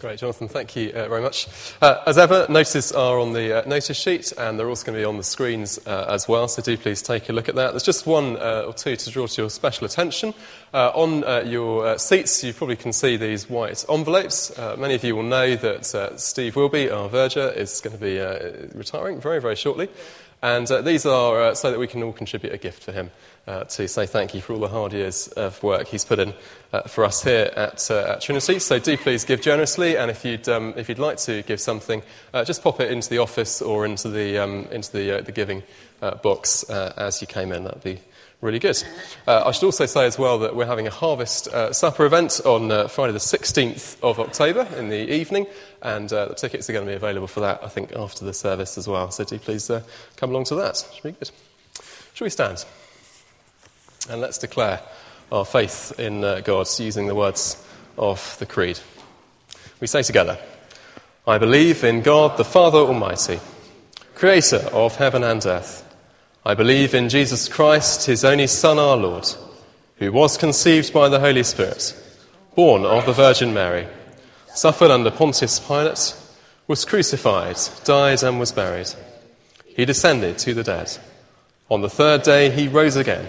Great, Jonathan. Thank you uh, very much. Uh, as ever, notices are on the uh, notice sheet and they're also going to be on the screens uh, as well, so do please take a look at that. There's just one uh, or two to draw to your special attention. Uh, on your seats, you probably can see these white envelopes. many of you will know that Steve Wilby, our verger, is going to be retiring very, very shortly. And these are so that we can all contribute a gift for him uh, to say thank you for all the hard years of work he's put in uh, for us here at, uh, at, Trinity. So do please give generously, and if you'd, um, if you'd like to give something, uh, just pop it into the office or into the, um, into the, uh, the giving uh, box as you came in. That'd be really good. I should also say as well that we're having a harvest supper event on Friday the 16th of October in the evening, and the tickets are going to be available for that, I think, after the service as well. So do please come along to that. It Should be good. Shall we stand? And let's declare our faith in uh, God using the words of the Creed. We say together, I believe in God the Father Almighty, creator of heaven and earth. I believe in Jesus Christ, his only Son, our Lord, who was conceived by the Holy Spirit, born of the Virgin Mary, suffered under Pontius Pilate, was crucified, died, and was buried. He descended to the dead. On the third day, he rose again.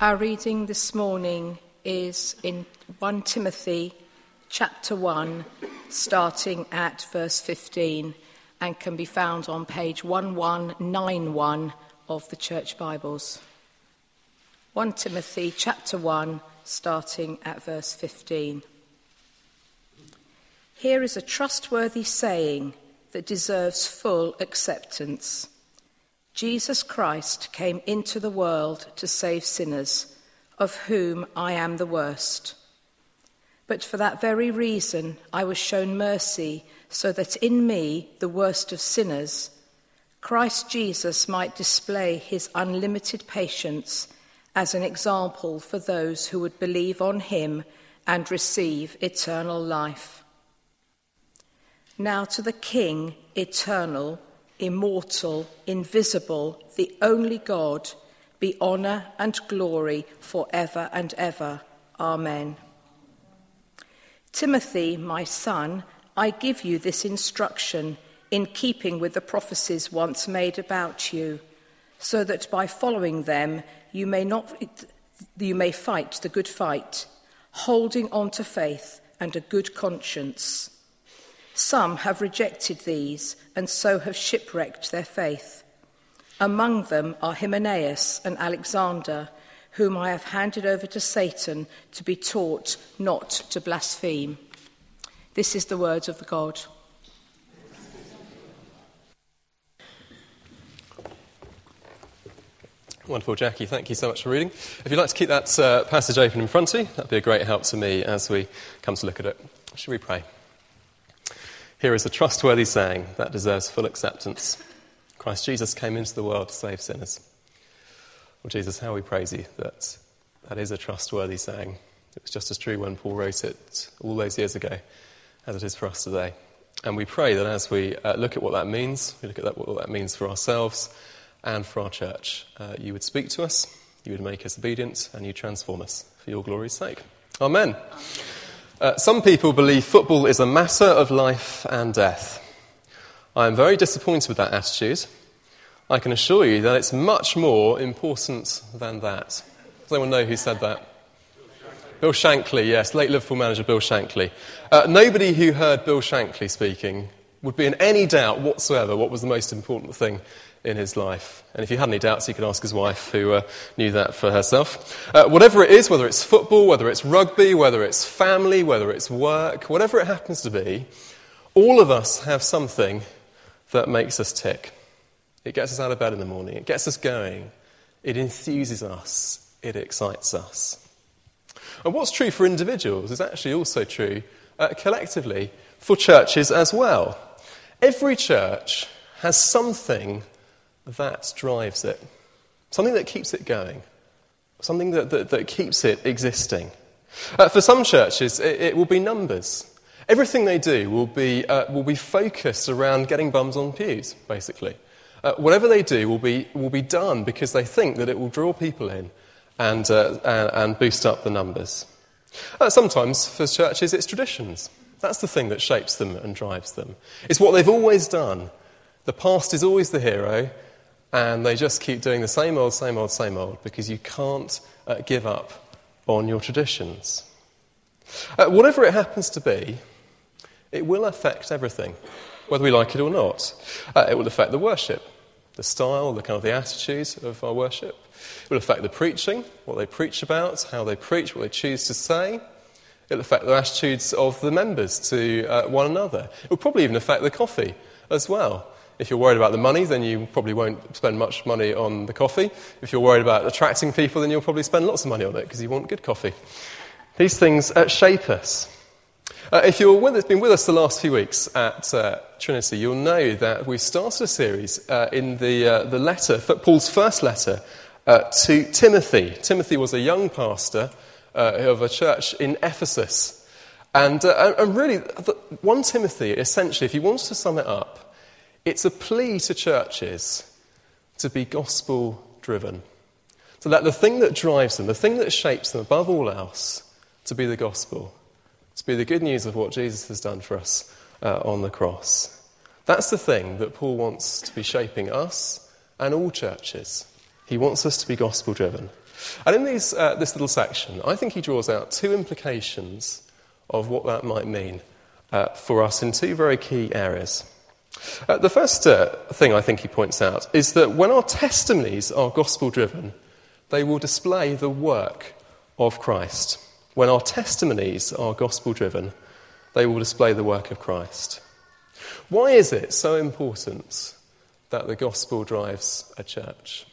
Our reading this morning is in 1 Timothy chapter 1, starting at verse 15, and can be found on page 1191 of the Church Bibles. 1 Timothy chapter 1, starting at verse 15. Here is a trustworthy saying that deserves full acceptance. Jesus Christ came into the world to save sinners, of whom I am the worst. But for that very reason, I was shown mercy, so that in me, the worst of sinners, Christ Jesus might display his unlimited patience as an example for those who would believe on him and receive eternal life. Now to the King, eternal, immortal, invisible, the only God, be honour and glory for ever and ever. Amen. Timothy, my son, I give you this instruction in keeping with the prophecies once made about you, so that by following them you may, not, you may fight the good fight, holding on to faith and a good conscience. Some have rejected these and so have shipwrecked their faith. Among them are Hymenaeus and Alexander, whom I have handed over to Satan to be taught not to blaspheme. This is the word of the God. Wonderful, Jackie. Thank you so much for reading. If you'd like to keep that uh, passage open in front of you, that'd be a great help to me as we come to look at it. Should we pray? Here is a trustworthy saying that deserves full acceptance. Christ Jesus came into the world to save sinners. Well, Jesus, how we praise you that that is a trustworthy saying. It was just as true when Paul wrote it all those years ago as it is for us today. And we pray that as we uh, look at what that means, we look at that, what that means for ourselves and for our church, uh, you would speak to us, you would make us obedient, and you transform us for your glory's sake. Amen. Amen. Uh, some people believe football is a matter of life and death. I am very disappointed with that attitude. I can assure you that it's much more important than that. Does anyone know who said that? Bill Shankly, yes, late Liverpool manager Bill Shankly. Uh, nobody who heard Bill Shankly speaking would be in any doubt whatsoever what was the most important thing in his life. And if you had any doubts, you could ask his wife, who uh, knew that for herself. Uh, whatever it is, whether it's football, whether it's rugby, whether it's family, whether it's work, whatever it happens to be, all of us have something that makes us tick. It gets us out of bed in the morning, it gets us going, it enthuses us, it excites us. And what's true for individuals is actually also true uh, collectively for churches as well. Every church has something that drives it, something that keeps it going, something that, that, that keeps it existing. Uh, for some churches, it, it, will be numbers. Everything they do will be, uh, will be focused around getting bums on pews, basically. Uh, whatever they do will be, will be done because they think that it will draw people in and, uh, and, and, boost up the numbers. Uh, sometimes for churches, it's traditions. That's the thing that shapes them and drives them. It's what they've always done. The past is always the hero, and they just keep doing the same old, same old, same old because you can't uh, give up on your traditions. Uh, whatever it happens to be, it will affect everything, whether we like it or not. Uh, it will affect the worship, the style, the kind of the attitudes of our worship. It will affect the preaching, what they preach about, how they preach, what they choose to say. It will affect the attitudes of the members to uh, one another. It will probably even affect the coffee as well. If you're worried about the money, then you probably won't spend much money on the coffee. If you're worried about attracting people, then you'll probably spend lots of money on it because you want good coffee. These things uh, shape us. Uh, if you've been with us the last few weeks at uh, Trinity, you'll know that we started a series uh, in the, uh, the letter, Paul's first letter uh, to Timothy. Timothy was a young pastor of a church in Ephesus. And, and really, 1 Timothy, essentially, if you want to sum it up, it's a plea to churches to be gospel driven. to let the thing that drives them, the thing that shapes them above all else, to be the gospel, to be the good news of what Jesus has done for us uh, on the cross. That's the thing that Paul wants to be shaping us and all churches. He wants us to be gospel driven. And in these, uh, this little section, I think he draws out two implications of what that might mean uh, for us in two very key areas. Uh, the first uh, thing I think he points out is that when our testimonies are gospel driven, they will display the work of Christ. When our testimonies are gospel driven, they will display the work of Christ. Why is it so important that the gospel drives a church?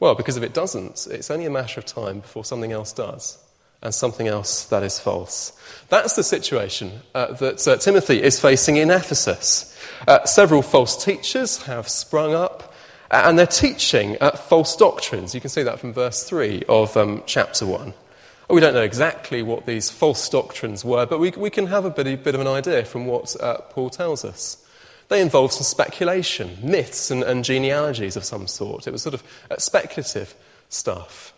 Well, because if it doesn't, it's only a matter of time before something else does and something else that is false. That's the situation uh, that uh, Timothy is facing in Ephesus. Uh, several false teachers have sprung up, uh, and they're teaching uh, false doctrines. You can see that from verse 3 of um, chapter 1. We don't know exactly what these false doctrines were, but we, we can have a bit, bit, of an idea from what uh, Paul tells us. They involved some speculation, myths, and, and, genealogies of some sort. It was sort of speculative stuff.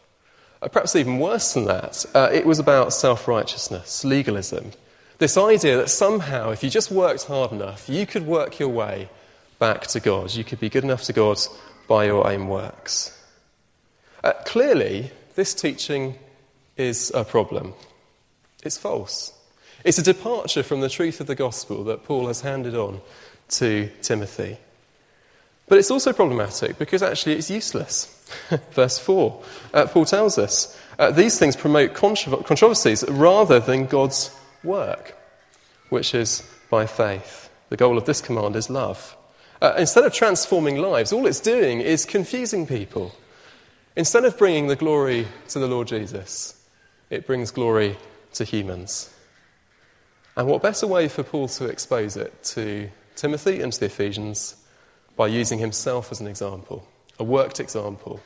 Uh, perhaps even worse than that, uh, it was about self righteousness, legalism. This idea that somehow, if you just worked hard enough, you could work your way back to God. You could be good enough to God by your own works. Uh, clearly, this teaching is a problem. It's false. It's a departure from the truth of the gospel that Paul has handed on to Timothy. But it's also problematic because actually it's useless. Verse 4, uh, Paul tells us uh, these things promote controversies rather than God's work, which is by faith. The goal of this command is love. Uh, instead of transforming lives, all it's doing is confusing people. Instead of bringing the glory to the Lord Jesus, it brings glory to humans. And what better way for Paul to expose it to Timothy and to the Ephesians by using himself as an example, a worked example,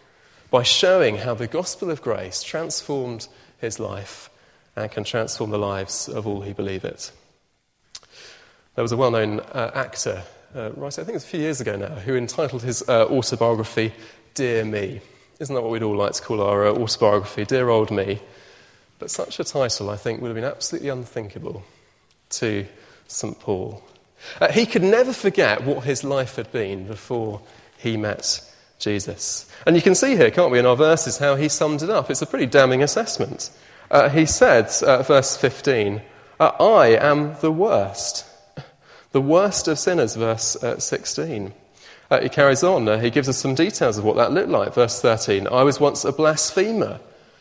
by showing how the gospel of grace transformed his life and can transform the lives of all who believe it. There was a well known uh, actor, uh, right, I think it was a few years ago now, who entitled his uh, autobiography, Dear Me. Isn't that what we'd all like to call our uh, autobiography, Dear Old Me? But such a title, I think, would have been absolutely unthinkable to St. Paul. Uh, he could never forget what his life had been before he met Jesus. And you can see here, can't we, in our verses, how he summed it up. It's a pretty damning assessment. Uh, he said, uh, verse 15, uh, I am the worst. The worst of sinners, verse uh, 16. Uh, he carries on. He gives us some details of what that looked like. Verse 13, I was once a blasphemer.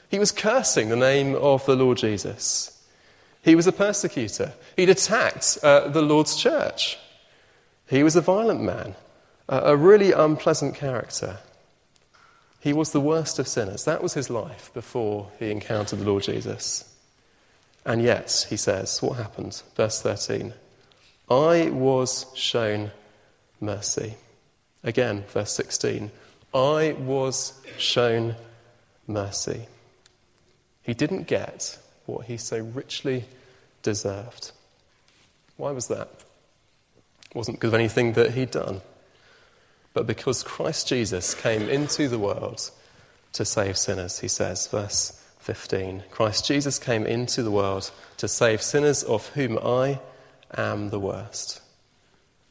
He was cursing the name of the Lord Jesus. He was a persecutor. He'd attacked uh, the Lord's church. He was a violent man, uh, a really unpleasant character. He was the worst of sinners. That was his life before he encountered the Lord Jesus. And yet, he says, what happened? Verse 13 I was shown mercy. Again, verse 16 I was shown mercy. He didn't get what he so richly deserved. Why was that? It wasn't because of anything that he'd done, but because Christ Jesus came into the world to save sinners, he says, verse 15. Christ Jesus came into the world to save sinners, of whom I am the worst.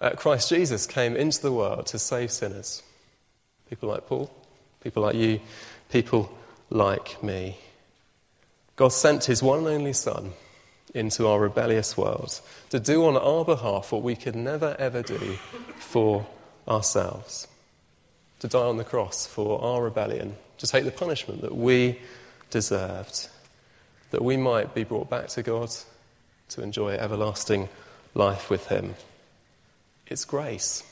Uh, Christ Jesus came into the world to save sinners. People like Paul, people like you, people like me. God sent his one and only Son into our rebellious world to do on our behalf what we could never ever do for ourselves. To die on the cross for our rebellion, to take the punishment that we deserved, that we might be brought back to God to enjoy everlasting life with Him. It's grace,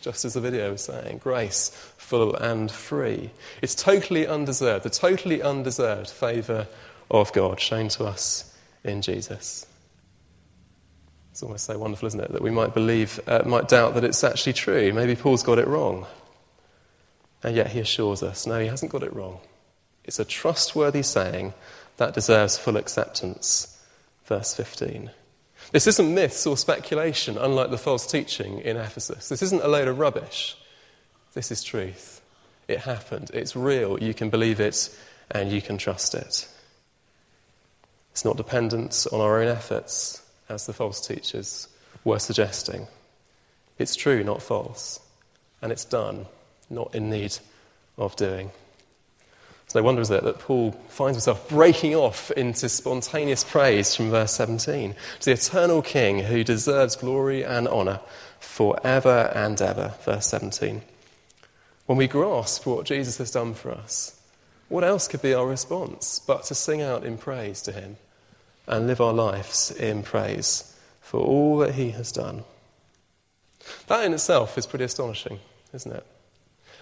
just as the video was saying grace, full and free. It's totally undeserved, the totally undeserved favour of God shown to us in Jesus. It's almost so wonderful, isn't it, that we might believe, uh, might doubt that it's actually true. Maybe Paul's got it wrong. And yet he assures us no, he hasn't got it wrong. It's a trustworthy saying that deserves full acceptance. Verse 15. This isn't myths or speculation, unlike the false teaching in Ephesus. This isn't a load of rubbish. This is truth. It happened. It's real. You can believe it and you can trust it. It's not dependent on our own efforts, as the false teachers were suggesting. It's true, not false. And it's done, not in need of doing. It's no wonder, is it, that Paul finds himself breaking off into spontaneous praise from verse 17 to the eternal King who deserves glory and honour forever and ever. Verse 17. When we grasp what Jesus has done for us, what else could be our response but to sing out in praise to him? And live our lives in praise for all that He has done. That in itself is pretty astonishing, isn't it?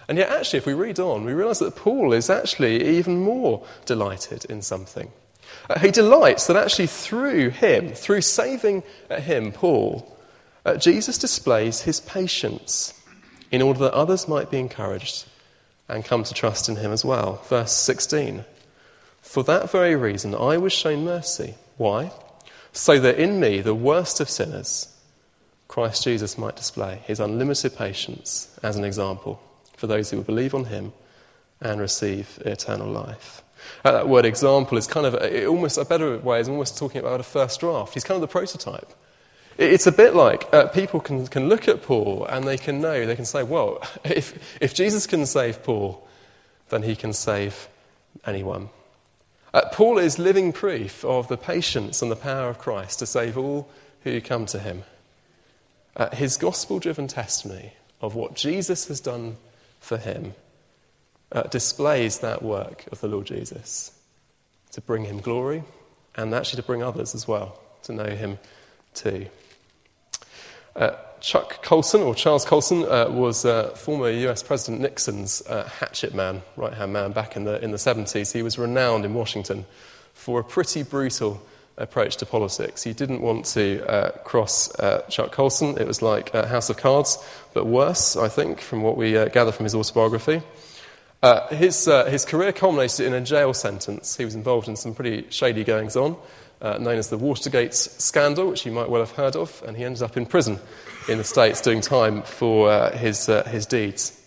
And yet, actually, if we read on, we realize that Paul is actually even more delighted in something. Uh, he delights that actually through him, through saving uh, him, Paul, uh, Jesus displays his patience in order that others might be encouraged and come to trust in him as well. Verse 16 For that very reason I was shown mercy why? So that in me, the worst of sinners, Christ Jesus might display his unlimited patience as an example for those who will believe on him and receive eternal life. Uh, that word example is kind of a, almost a better way is almost talking about a first draft. He's kind of the prototype. It's a bit like uh, people can, can look at Paul and they can know, they can say, well, if, if Jesus can save Paul, then he can save anyone. Uh, Paul is living proof of the patience and the power of Christ to save all who come to him. Uh, his gospel driven testimony of what Jesus has done for him uh, displays that work of the Lord Jesus to bring him glory and actually to bring others as well to know him too. Uh, Chuck Colson, or Charles Colson, uh, was uh, former US President Nixon's uh, hatchet man, right hand man, back in the, in the 70s. He was renowned in Washington for a pretty brutal approach to politics. He didn't want to uh, cross uh, Chuck Colson. It was like House of Cards, but worse, I think, from what we gather from his autobiography. his, his career culminated in a jail sentence. He was involved in some pretty shady goings on. Uh, known as the Watergate scandal, which you might well have heard of, and he ended up in prison in the States doing time for uh, his, uh, his deeds.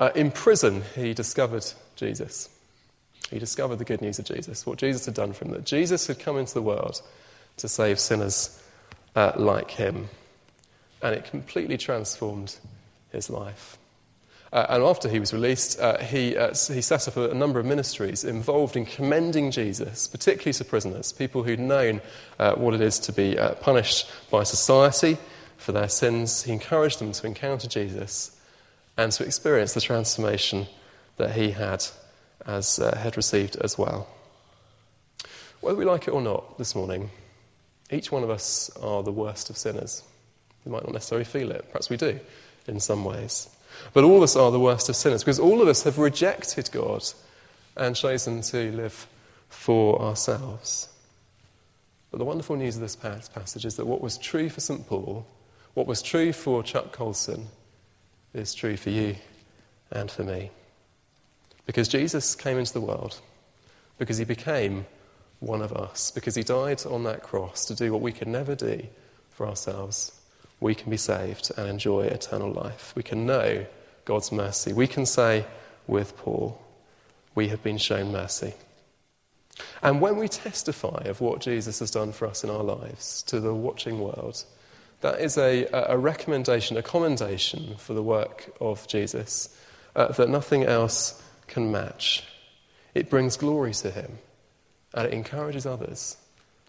Uh, in prison, he discovered Jesus. He discovered the good news of Jesus, what Jesus had done for him, that Jesus had come into the world to save sinners uh, like him. And it completely transformed his life. Uh, and after he was released, uh, he, uh, he set up a, a, number of ministries involved in commending Jesus, particularly to prisoners, people who'd known uh, what it is to be uh, punished by society for their sins. He encouraged them to encounter Jesus and to experience the transformation that he had as uh, had received as well. Whether we like it or not this morning, each one of us are the worst of sinners. We might not necessarily feel it, perhaps we do in some ways. But all of us are the worst of sinners because all of us have rejected God and chosen to live for ourselves. But the wonderful news of this passage is that what was true for St. Paul, what was true for Chuck Colson, is true for you and for me. Because Jesus came into the world, because he became one of us, because he died on that cross to do what we could never do for ourselves, we can be saved and enjoy eternal life. We can know God's mercy. We can say with Paul, we have been shown mercy. And when we testify of what Jesus has done for us in our lives to the watching world, that is a, a recommendation, a commendation for the work of Jesus uh, that nothing else can match. It brings glory to him and it encourages others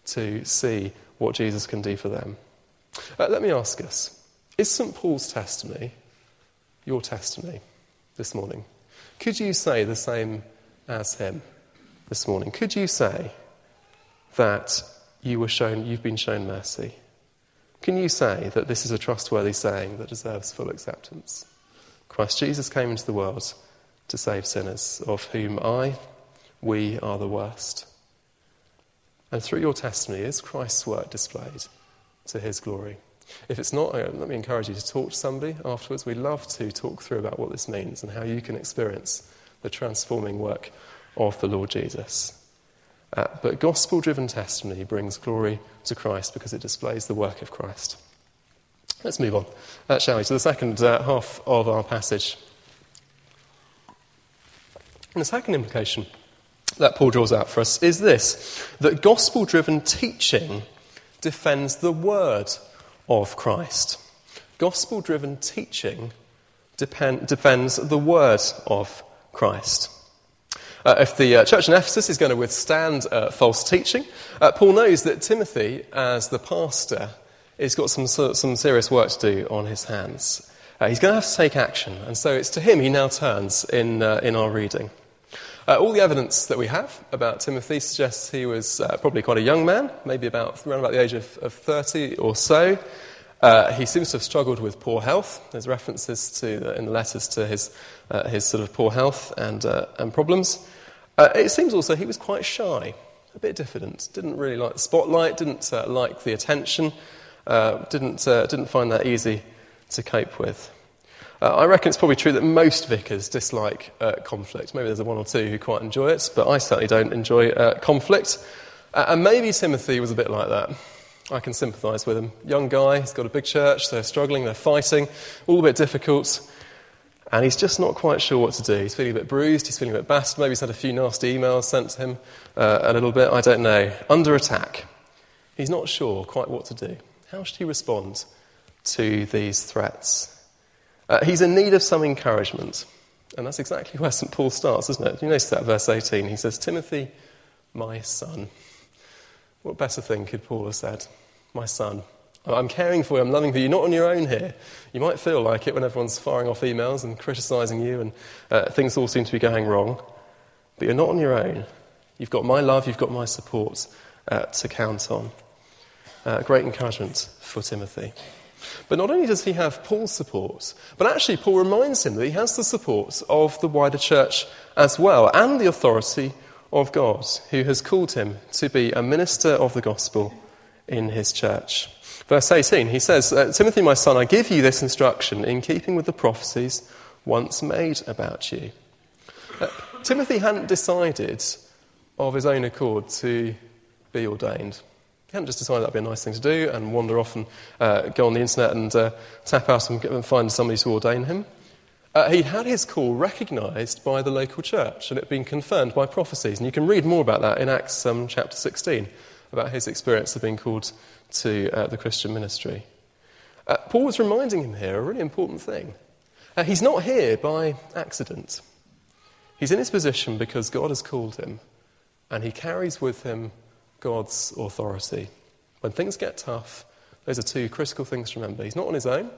to see what Jesus can do for them. Uh, let me ask us is St. Paul's testimony your testimony this morning? Could you say the same as him this morning? Could you say that you were shown, you've been shown mercy? Can you say that this is a trustworthy saying that deserves full acceptance? Christ Jesus came into the world to save sinners, of whom I, we are the worst. And through your testimony is Christ's work displayed to his glory. If it's not, uh, let me encourage you to talk to somebody afterwards. We'd love to talk through about what this means and how you can experience the transforming work of the Lord Jesus. Uh, but gospel driven testimony brings glory to Christ because it displays the work of Christ. Let's move on, uh, shall we, to the second uh, half of our passage. And the second implication that Paul draws out for us is this that gospel driven teaching defends the word of Christ. Gospel driven teaching depend, defends the word of Christ. Uh, if the uh, church in Ephesus is going to withstand uh, false teaching, uh, Paul knows that Timothy, as the pastor, has got some, some serious work to do on his hands. Uh, he's going to have to take action, and so it's to him he now turns in, uh, in our reading. All the evidence that we have about Timothy suggests he was probably quite a young man, maybe about, around about the age of, of 30 or so. Uh, he seems to have struggled with poor health. There's references to, in the letters to his, uh, his sort of poor health and, uh, and problems. Uh, it seems also he was quite shy, a bit diffident, didn't really like the spotlight, didn't uh, like the attention, uh, didn't, didn't find that easy to cope with. Uh, I reckon it's probably true that most vicars dislike uh, conflict. Maybe there's a one or two who quite enjoy it, but I certainly don't enjoy uh, conflict. and maybe Timothy was a bit like that. I can sympathise with him. Young guy, he's got a big church, they're struggling, they're fighting, all a bit difficult. And he's just not quite sure what to do. He's feeling a bit bruised, he's feeling a bit battered. Maybe he's had a few nasty emails sent to him uh, a little bit, I don't know. Under attack. He's not sure quite what to do. How should he respond to these threats? Uh, he's in need of some encouragement. And that's exactly where St. Paul starts, isn't it? You notice that verse 18. He says, Timothy, my son. What better thing could Paul have said? My son, I'm caring for you, I'm loving for you. You're not on your own here. You might feel like it when everyone's firing off emails and criticizing you and uh, things all seem to be going wrong. But you're not on your own. You've got my love, you've got my support uh, to count on. Uh, great encouragement for Timothy. But not only does he have Paul's support, but actually Paul reminds him that he has the support of the wider church as well and the authority of God, who has called him to be a minister of the gospel in his church. Verse 18, he says, uh, Timothy, my son, I give you this instruction in keeping with the prophecies once made about you. Uh, Timothy hadn't decided of his own accord to be ordained. He hadn't just decided that'd be a nice thing to do and wander off and uh, go on the internet and uh, tap out and find somebody to ordain him. Uh, he had his call recognised by the local church and it had been confirmed by prophecies. And you can read more about that in Acts um, chapter 16, about his experience of being called to uh, the Christian ministry. Uh, Paul was reminding him here a really important thing. Uh, he's not here by accident, he's in his position because God has called him, and he carries with him God's authority. When things get tough, those are two critical things to remember. He's not on his own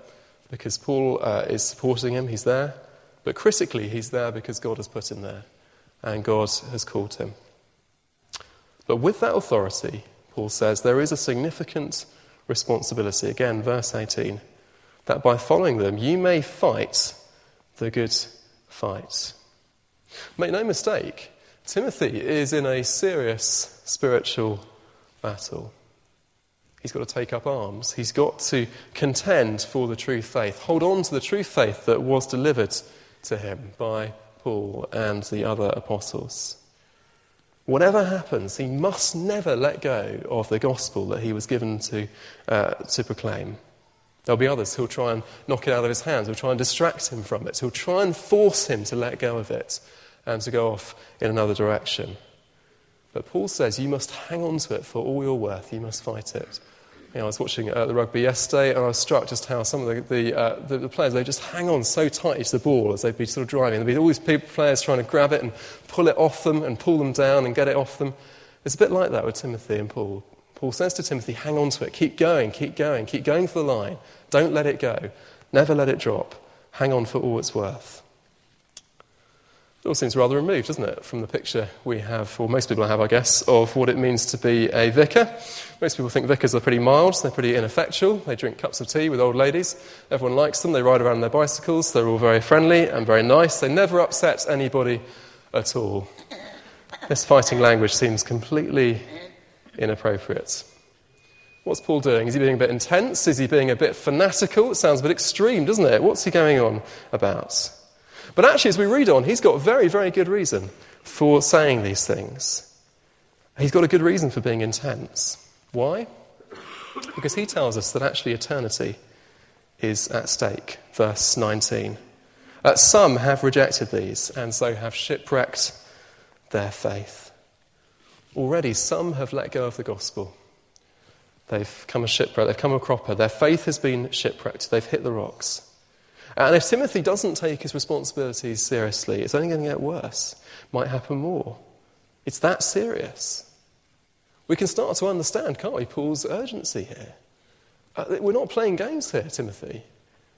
because Paul uh, is supporting him, he's there. But critically, he's there because God has put him there and God has called him. But with that authority, Paul says, there is a significant responsibility. Again, verse 18 that by following them, you may fight the good fight. Make no mistake, Timothy is in a serious spiritual battle. He's got to take up arms. He's got to contend for the true faith, hold on to the true faith that was delivered to him by Paul and the other apostles. Whatever happens, he must never let go of the gospel that he was given to, uh, to proclaim. There'll be others who'll try and knock it out of his hands, who'll try and distract him from it, who'll try and force him to let go of it and to go off in another direction. But Paul says you must hang on to it for all you're worth, you must fight it. You know, I was watching uh, the rugby yesterday, and I was struck just how some of the, the, uh, the, the, players, they just hang on so tightly to the ball as they'd be sort of driving. There'd be all these people, players trying to grab it and pull it off them and pull them down and get it off them. It's a bit like that with Timothy and Paul. Paul says to Timothy, hang on to it, keep going, keep going, keep going for the line. Don't let it go. Never let it drop. Hang on for all it's worth. It all seems rather removed, doesn't it, from the picture we have, or most people have, I guess, of what it means to be a vicar. Most people think vicars are pretty mild, they're pretty ineffectual, they drink cups of tea with old ladies, everyone likes them, they ride around on their bicycles, they're all very friendly and very nice, they never upset anybody at all. This fighting language seems completely inappropriate. What's Paul doing? Is he being a bit intense? Is he being a bit fanatical? It sounds a bit extreme, doesn't it? What's he going on about? But actually, as we read on, he's got a very, very good reason for saying these things. He's got a good reason for being intense. Why? Because he tells us that actually eternity is at stake. Verse 19. Uh, some have rejected these and so have shipwrecked their faith. Already, some have let go of the gospel. They've come a shipwreck, they've come a cropper. Their faith has been shipwrecked, they've hit the rocks. And if Timothy doesn't take his responsibilities seriously, it's only going to get worse. Might happen more. It's that serious. We can start to understand, can't we, Paul's urgency here. Uh, we're not playing games here, Timothy.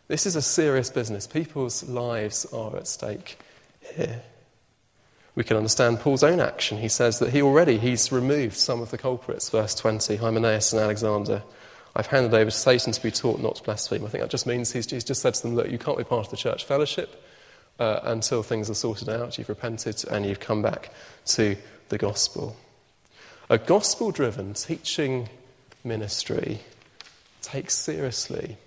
This is a serious business. People's lives are at stake here. We can understand Paul's own action. He says that he already he's removed some of the culprits, verse 20, Hymenaeus and Alexander. I've handed over to Satan to be taught not to blaspheme. I think that just means he's, he's just said to them, look, you can't be part of the church fellowship uh, until things are sorted out, you've repented, and you've come back to the gospel. A gospel driven teaching ministry takes seriously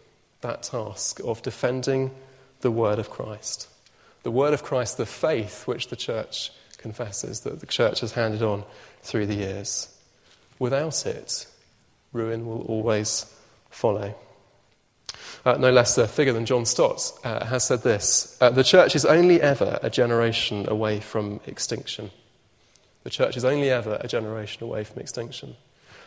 that task of defending the word of Christ. The word of Christ, the faith which the church confesses, that the church has handed on through the years. Without it, ruin will always follow. Uh, no less a figure than John Stott uh, has said this uh, The church is only ever a generation away from extinction. The church is only ever a generation away from extinction.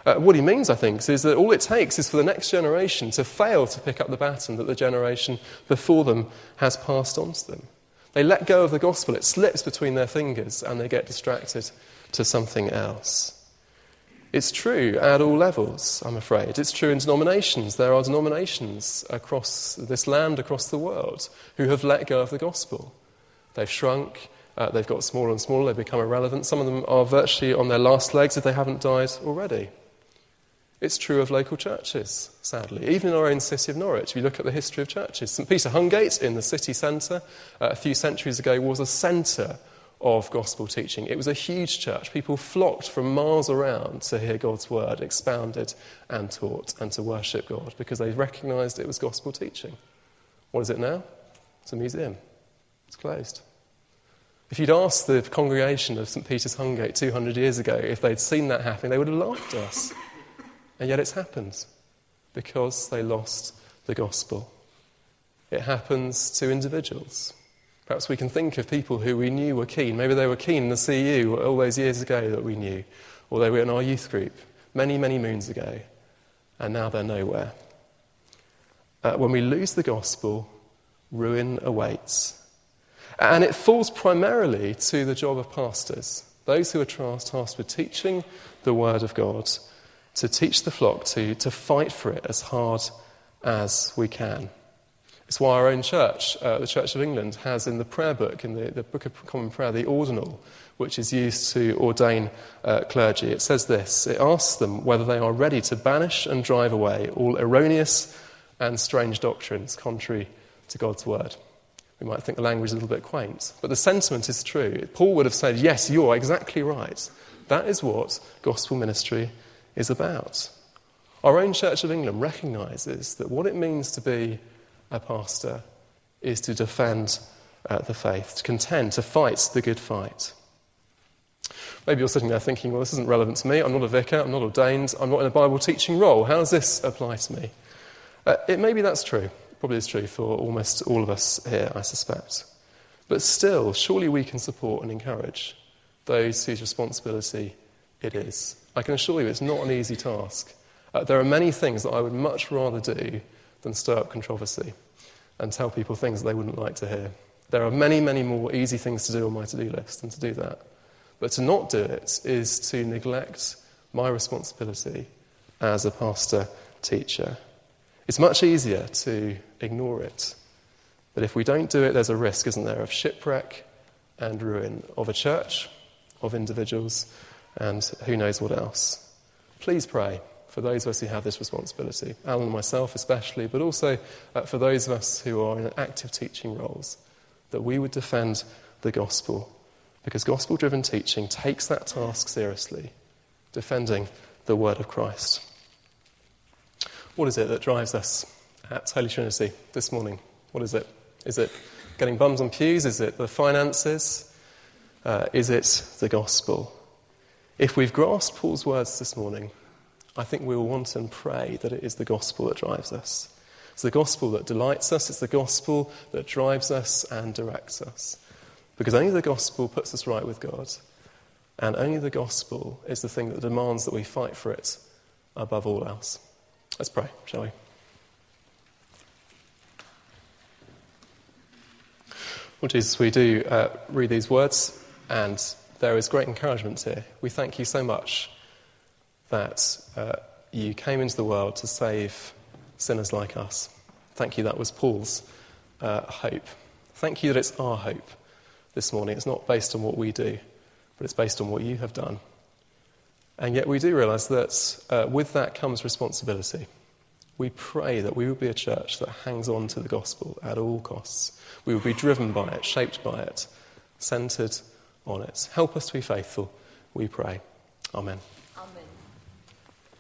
Uh, what he means, I think, is that all it takes is for the next generation to fail to pick up the baton that the generation before them has passed on to them. They let go of the gospel, it slips between their fingers, and they get distracted to something else. It's true at all levels, I'm afraid. It's true in denominations. There are denominations across this land, across the world, who have let go of the gospel. They've shrunk, uh, they've got smaller and smaller, they've become irrelevant. Some of them are virtually on their last legs if they haven't died already. It's true of local churches, sadly. Even in our own city of Norwich, if you look at the history of churches, St. Peter Hungate in the city centre uh, a few centuries ago was a centre of gospel teaching. It was a huge church. People flocked from miles around to hear God's word expounded and taught and to worship God because they recognized it was gospel teaching. What is it now? It's a museum. It's closed. If you'd asked the congregation of St. Peter's Hungate 200 years ago if they'd seen that happening, they would have laughed at us. And yet it's happened because they lost the gospel. It happens to individuals. Perhaps we can think of people who we knew were keen. Maybe they were keen in the CU all those years ago that we knew, or they were in our youth group many, many moons ago, and now they're nowhere. Uh, when we lose the gospel, ruin awaits. And it falls primarily to the job of pastors, those who are tasked with teaching the Word of God, to teach the flock, to, to fight for it as hard as we can. It's why our own church, uh, the Church of England, has in the prayer book, in the, the Book of Common Prayer, the ordinal, which is used to ordain uh, clergy. It says this it asks them whether they are ready to banish and drive away all erroneous and strange doctrines contrary to God's word. We might think the language is a little bit quaint, but the sentiment is true. Paul would have said, Yes, you're exactly right. That is what gospel ministry is about. Our own Church of England recognises that what it means to be a pastor is to defend uh, the faith, to contend, to fight the good fight. Maybe you're sitting there thinking, well, this isn't relevant to me. I'm not a vicar. I'm not ordained. I'm not in a Bible teaching role. How does this apply to me? Uh, it, maybe that's true. Probably is true for almost all of us here, I suspect. But still, surely we can support and encourage those whose responsibility it is. I can assure you it's not an easy task. Uh, there are many things that I would much rather do than stir up controversy and tell people things they wouldn't like to hear. There are many, many more easy things to do on my to do list than to do that. But to not do it is to neglect my responsibility as a pastor teacher. It's much easier to ignore it. But if we don't do it, there's a risk, isn't there, of shipwreck and ruin of a church, of individuals, and who knows what else. Please pray for those of us who have this responsibility, Alan and myself especially, but also uh, for those of us who are in active teaching roles, that we would defend the gospel. Because gospel driven teaching takes that task seriously, defending the word of Christ. What is it that drives us at Holy Trinity this morning? What is it? Is it getting bums on pews? Is it the finances? Uh, is it the gospel? If we've grasped Paul's words this morning, I think we will want and pray that it is the gospel that drives us. It's the gospel that delights us, it's the gospel that drives us and directs us. Because only the gospel puts us right with God, and only the gospel is the thing that demands that we fight for it above all else. Let's pray, shall we? Well, Jesus, we do uh, read these words, and there is great encouragement here. We thank you so much that uh, you came into the world to save sinners like us. Thank you, that was Paul's uh, hope. Thank you that it's our hope this morning. It's not based on what we do, but it's based on what you have done. And yet we do realize that uh, with that comes responsibility. We pray that we will be a church that hangs on to the gospel at all costs. We will be driven by it, shaped by it, centered on it. Help us to be faithful, we pray. Amen.